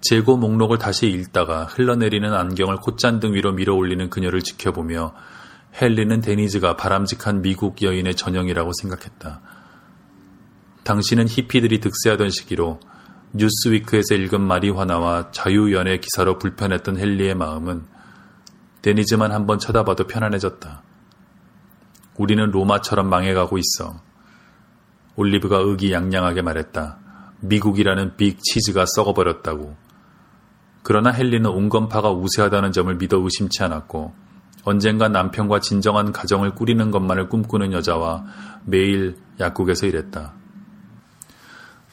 재고 목록을 다시 읽다가 흘러내리는 안경을 콧잔등 위로 밀어 올리는 그녀를 지켜보며 헨리는 데니즈가 바람직한 미국 여인의 전형이라고 생각했다. 당신은 히피들이 득세하던 시기로 뉴스위크에서 읽은 마리화나와 자유연애 기사로 불편했던 헨리의 마음은 데니즈만 한번 쳐다봐도 편안해졌다. 우리는 로마처럼 망해가고 있어. 올리브가 의기양양하게 말했다. 미국이라는 빅 치즈가 썩어버렸다고. 그러나 헨리는 온건파가 우세하다는 점을 믿어 의심치 않았고 언젠가 남편과 진정한 가정을 꾸리는 것만을 꿈꾸는 여자와 매일 약국에서 일했다.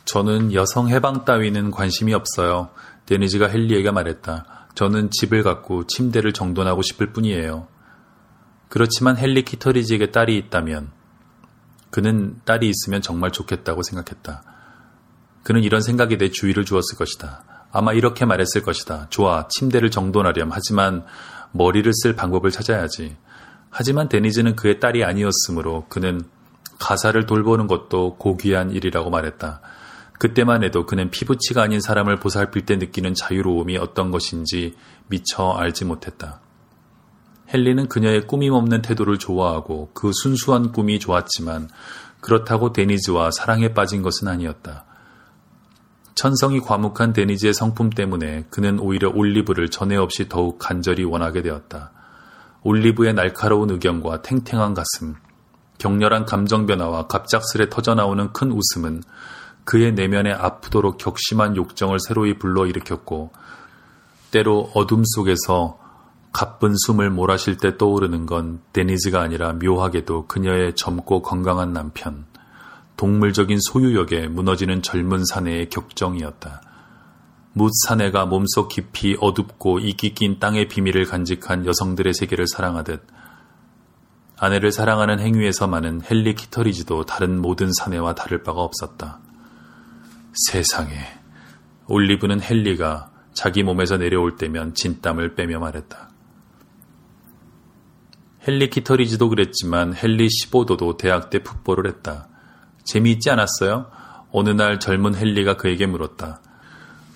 저는 여성 해방 따위는 관심이 없어요. 데니즈가 헨리에게 말했다. 저는 집을 갖고 침대를 정돈하고 싶을 뿐이에요. 그렇지만 헨리 키터리지에게 딸이 있다면 그는 딸이 있으면 정말 좋겠다고 생각했다. 그는 이런 생각에 대해 주의를 주었을 것이다. 아마 이렇게 말했을 것이다. 좋아, 침대를 정돈하렴. 하지만 머리를 쓸 방법을 찾아야지. 하지만 데니즈는 그의 딸이 아니었으므로 그는 가사를 돌보는 것도 고귀한 일이라고 말했다. 그때만 해도 그는 피부치가 아닌 사람을 보살필 때 느끼는 자유로움이 어떤 것인지 미처 알지 못했다. 헨리는 그녀의 꾸밈 없는 태도를 좋아하고 그 순수한 꿈이 좋았지만 그렇다고 데니즈와 사랑에 빠진 것은 아니었다. 천성이 과묵한 데니즈의 성품 때문에 그는 오히려 올리브를 전에 없이 더욱 간절히 원하게 되었다. 올리브의 날카로운 의견과 탱탱한 가슴, 격렬한 감정 변화와 갑작스레 터져나오는 큰 웃음은 그의 내면에 아프도록 격심한 욕정을 새로이 불러일으켰고 때로 어둠 속에서 가쁜 숨을 몰아쉴 때 떠오르는 건 데니즈가 아니라 묘하게도 그녀의 젊고 건강한 남편, 동물적인 소유욕에 무너지는 젊은 사내의 격정이었다. 묻 사내가 몸속 깊이 어둡고 이끼 낀 땅의 비밀을 간직한 여성들의 세계를 사랑하듯 아내를 사랑하는 행위에서만은 헨리 키터리지도 다른 모든 사내와 다를 바가 없었다. 세상에. 올리브는 헨리가 자기 몸에서 내려올 때면 진땀을 빼며 말했다. 헨리 키터리지도 그랬지만 헨리 15도도 대학 때 풋볼을 했다. 재미있지 않았어요? 어느 날 젊은 헨리가 그에게 물었다.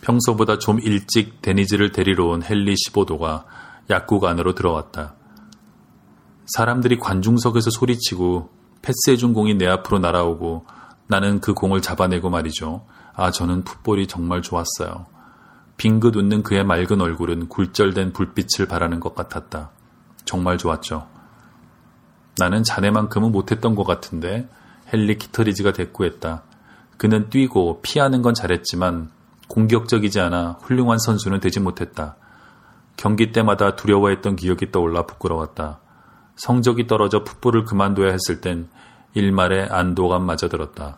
평소보다 좀 일찍 데니즈를 데리러 온 헨리 15도가 약국 안으로 들어왔다. 사람들이 관중석에서 소리치고 패스해준 공이 내 앞으로 날아오고 나는 그 공을 잡아내고 말이죠. 아, 저는 풋볼이 정말 좋았어요. 빙긋 웃는 그의 맑은 얼굴은 굴절된 불빛을 바라는 것 같았다. 정말 좋았죠. 나는 자네만큼은 못했던 것 같은데 헨리 키터리즈가 대꾸했다. 그는 뛰고 피하는 건 잘했지만 공격적이지 않아 훌륭한 선수는 되지 못했다. 경기 때마다 두려워했던 기억이 떠올라 부끄러웠다. 성적이 떨어져 풋볼을 그만둬야 했을 땐 일말의 안도감 마저 들었다.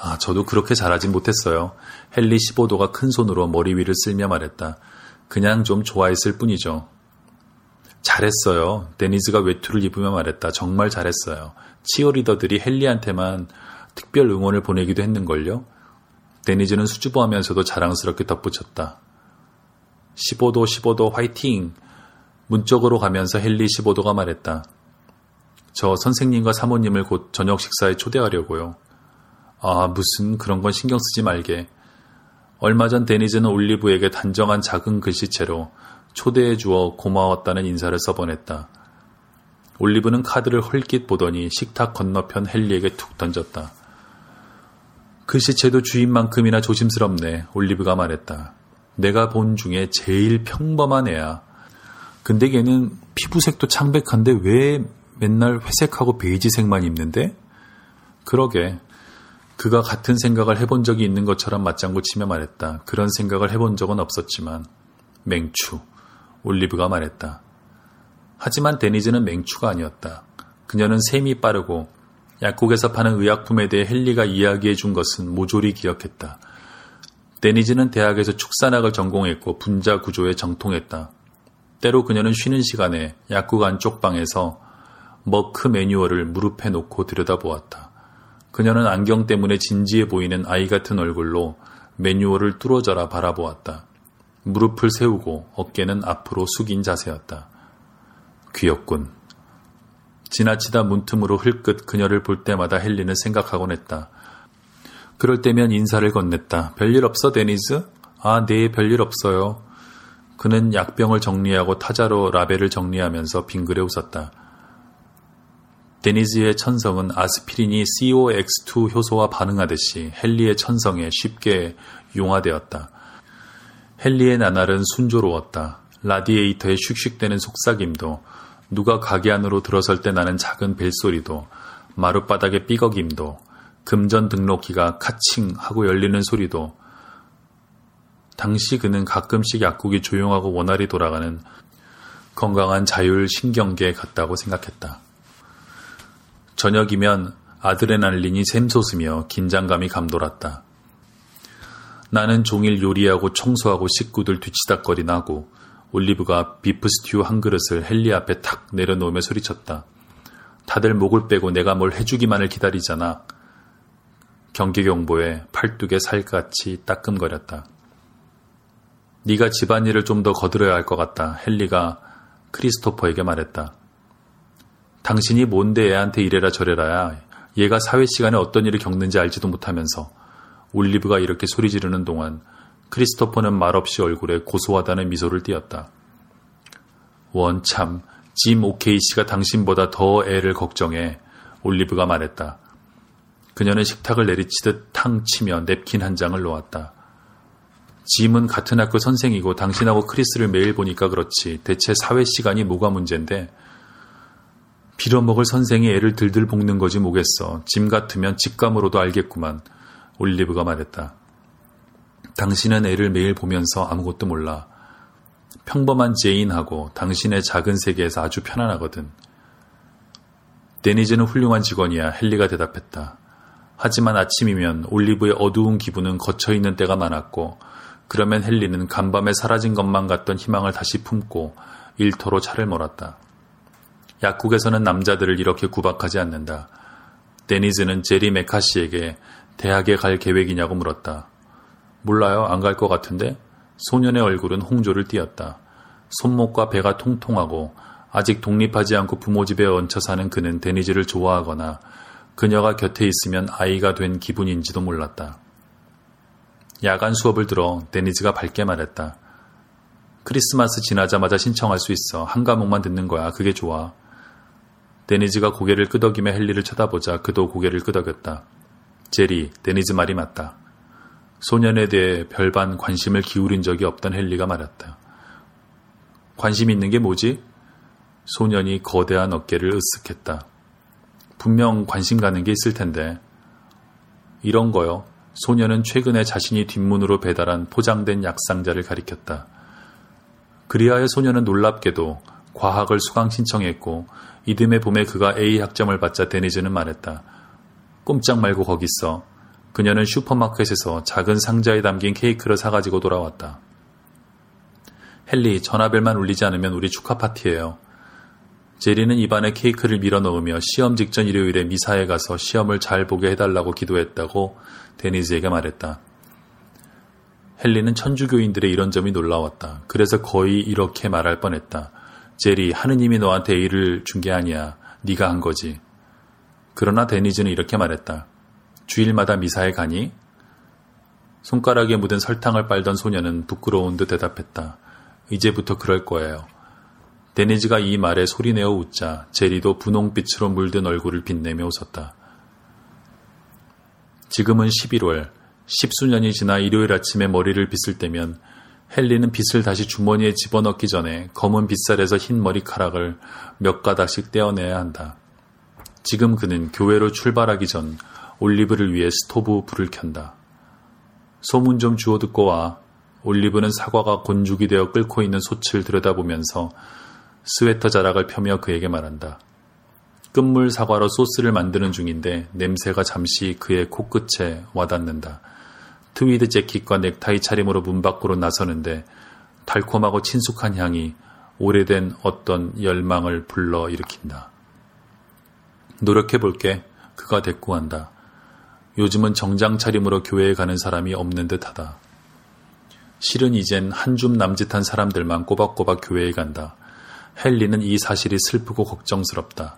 아, 저도 그렇게 잘하진 못했어요. 헨리 15도가 큰 손으로 머리 위를 쓸며 말했다. 그냥 좀 좋아했을 뿐이죠. 잘했어요. 데니즈가 외투를 입으며 말했다. 정말 잘했어요. 치어리더들이 헨리한테만 특별 응원을 보내기도 했는걸요. 데니즈는 수줍어하면서도 자랑스럽게 덧붙였다. 15도 15도 화이팅! 문 쪽으로 가면서 헨리 15도가 말했다. 저 선생님과 사모님을 곧 저녁 식사에 초대하려고요. 아, 무슨 그런 건 신경 쓰지 말게. 얼마 전 데니즈는 올리브에게 단정한 작은 글씨체로 초대해 주어 고마웠다는 인사를 써보냈다. 올리브는 카드를 헐깃 보더니 식탁 건너편 헨리에게 툭 던졌다. 글씨체도 주인만큼이나 조심스럽네. 올리브가 말했다. 내가 본 중에 제일 평범한 애야. 근데 걔는 피부색도 창백한데 왜 맨날 회색하고 베이지색만 입는데? 그러게. 그가 같은 생각을 해본 적이 있는 것처럼 맞장구 치며 말했다. 그런 생각을 해본 적은 없었지만 맹추. 올리브가 말했다. 하지만 데니즈는 맹추가 아니었다. 그녀는 셈이 빠르고 약국에서 파는 의약품에 대해 헨리가 이야기해 준 것은 모조리 기억했다. 데니즈는 대학에서 축산학을 전공했고 분자 구조에 정통했다. 때로 그녀는 쉬는 시간에 약국 안쪽 방에서 머크 매뉴얼을 무릎에 놓고 들여다보았다. 그녀는 안경 때문에 진지해 보이는 아이 같은 얼굴로 매뉴얼을 뚫어져라 바라보았다. 무릎을 세우고 어깨는 앞으로 숙인 자세였다. 귀엽군. 지나치다 문틈으로 흘끗 그녀를 볼 때마다 헬리는 생각하곤 했다. 그럴 때면 인사를 건넸다. 별일 없어, 데니즈? 아, 네, 별일 없어요. 그는 약병을 정리하고 타자로 라벨을 정리하면서 빙그레 웃었다. 데니즈의 천성은 아스피린이 COX2 효소와 반응하듯이 헨리의 천성에 쉽게 용화되었다. 헨리의 나날은 순조로웠다. 라디에이터의 슉슉대는 속삭임도, 누가 가게 안으로 들어설 때 나는 작은 벨소리도, 마룻바닥의 삐걱임도, 금전 등록기가 카칭 하고 열리는 소리도, 당시 그는 가끔씩 약국이 조용하고 원활히 돌아가는 건강한 자율 신경계 같다고 생각했다. 저녁이면 아드레날린이 샘솟으며 긴장감이 감돌았다. 나는 종일 요리하고 청소하고 식구들 뒤치다거리나 하고 올리브가 비프 스튜 한 그릇을 헨리 앞에 탁 내려놓으며 소리쳤다. 다들 목을 빼고 내가 뭘 해주기만을 기다리잖아. 경계경보에 팔뚝에 살같이 따끔거렸다. 네가 집안일을 좀 더 거들어야 할 것 같다. 헨리가 크리스토퍼에게 말했다. 당신이 뭔데 애한테 이래라 저래라야. 얘가 사회 시간에 어떤 일을 겪는지 알지도 못하면서 올리브가 이렇게 소리 지르는 동안 크리스토퍼는 말없이 얼굴에 고소하다는 미소를 띄었다. 원참, 짐 오케이 씨가 당신보다 더 애를 걱정해. 올리브가 말했다. 그녀는 식탁을 내리치듯 탕 치며 냅킨 한 장을 놓았다. 짐은 같은 학교 선생이고 당신하고 크리스를 매일 보니까 그렇지. 대체 사회 시간이 뭐가 문제인데? 빌어먹을 선생이 애를 들들 볶는 거지 뭐겠어. 짐 같으면 직감으로도 알겠구만. 올리브가 말했다. 당신은 애를 매일 보면서 아무것도 몰라. 평범한 제인하고 당신의 작은 세계에서 아주 편안하거든. 데니즈는 훌륭한 직원이야. 헨리가 대답했다. 하지만 아침이면 올리브의 어두운 기분은 거쳐 있는 때가 많았고 그러면 헨리는 간밤에 사라진 것만 같던 희망을 다시 품고 일터로 차를 몰았다. 약국에서는 남자들을 이렇게 구박하지 않는다. 데니즈는 제리 메카시에게 대학에 갈 계획이냐고 물었다. 몰라요. 안 갈 것 같은데? 소년의 얼굴은 홍조를 띠었다. 손목과 배가 통통하고 아직 독립하지 않고 부모 집에 얹혀 사는 그는 데니즈를 좋아하거나 그녀가 곁에 있으면 아이가 된 기분인지도 몰랐다. 야간 수업을 들어 데니즈가 밝게 말했다. 크리스마스 지나자마자 신청할 수 있어. 한 과목만 듣는 거야. 그게 좋아. 데니즈가 고개를 끄덕이며 헨리를 쳐다보자 그도 고개를 끄덕였다. 제리, 데니즈 말이 맞다. 소년에 대해 별반 관심을 기울인 적이 없던 헨리가 말했다. 관심 있는 게 뭐지? 소년이 거대한 어깨를 으쓱했다. 분명 관심 가는 게 있을 텐데. 이런 거요. 소녀는 최근에 자신이 뒷문으로 배달한 포장된 약상자를 가리켰다. 그리하여 소녀는 놀랍게도 과학을 수강 신청했고 이듬해 봄에 그가 A 학점을 받자 데니즈는 말했다. 꼼짝 말고 거기 있어. 그녀는 슈퍼마켓에서 작은 상자에 담긴 케이크를 사가지고 돌아왔다. 헨리, 전화벨만 울리지 않으면 우리 축하 파티예요. 제리는 입안에 케이크를 밀어 넣으며 시험 직전 일요일에 미사에 가서 시험을 잘 보게 해달라고 기도했다고 데니즈에게 말했다. 헨리는 천주교인들의 이런 점이 놀라웠다. 그래서 거의 이렇게 말할 뻔했다. 제리, 하느님이 너한테 일을 준 게 아니야. 네가 한 거지. 그러나 데니즈는 이렇게 말했다. 주일마다 미사에 가니? 손가락에 묻은 설탕을 빨던 소녀는 부끄러운 듯 대답했다. 이제부터 그럴 거예요. 데니즈가 이 말에 소리내어 웃자 제리도 분홍빛으로 물든 얼굴을 빛내며 웃었다. 지금은 11월, 십수년이 지나 일요일 아침에 머리를 빗을 때면 헨리는 빗을 다시 주머니에 집어넣기 전에 검은 빗살에서 흰 머리카락을 몇 가닥씩 떼어내야 한다. 지금 그는 교회로 출발하기 전 올리브를 위해 스토브 불을 켠다. 소문 좀 주워 듣고 와. 올리브는 사과가 곤죽이 되어 끓고 있는 솥을 들여다보면서 스웨터 자락을 펴며 그에게 말한다. 끝물 사과로 소스를 만드는 중인데 냄새가 잠시 그의 코끝에 와닿는다. 트위드 재킷과 넥타이 차림으로 문 밖으로 나서는데 달콤하고 친숙한 향이 오래된 어떤 열망을 불러 일으킨다. 노력해 볼게. 그가 대꾸한다. 요즘은 정장 차림으로 교회에 가는 사람이 없는 듯 하다. 실은 이젠 한 줌 남짓한 사람들만 꼬박꼬박 교회에 간다. 헨리는 이 사실이 슬프고 걱정스럽다.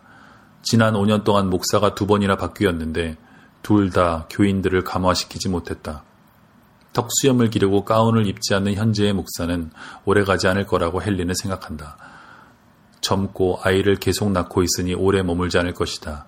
지난 5년 동안 목사가 두 번이나 바뀌었는데 둘 다 교인들을 감화시키지 못했다. 턱수염을 기르고 가운을 입지 않는 현재의 목사는 오래가지 않을 거라고 헨리는 생각한다. 젊고 아이를 계속 낳고 있으니 오래 머물지 않을 것이다.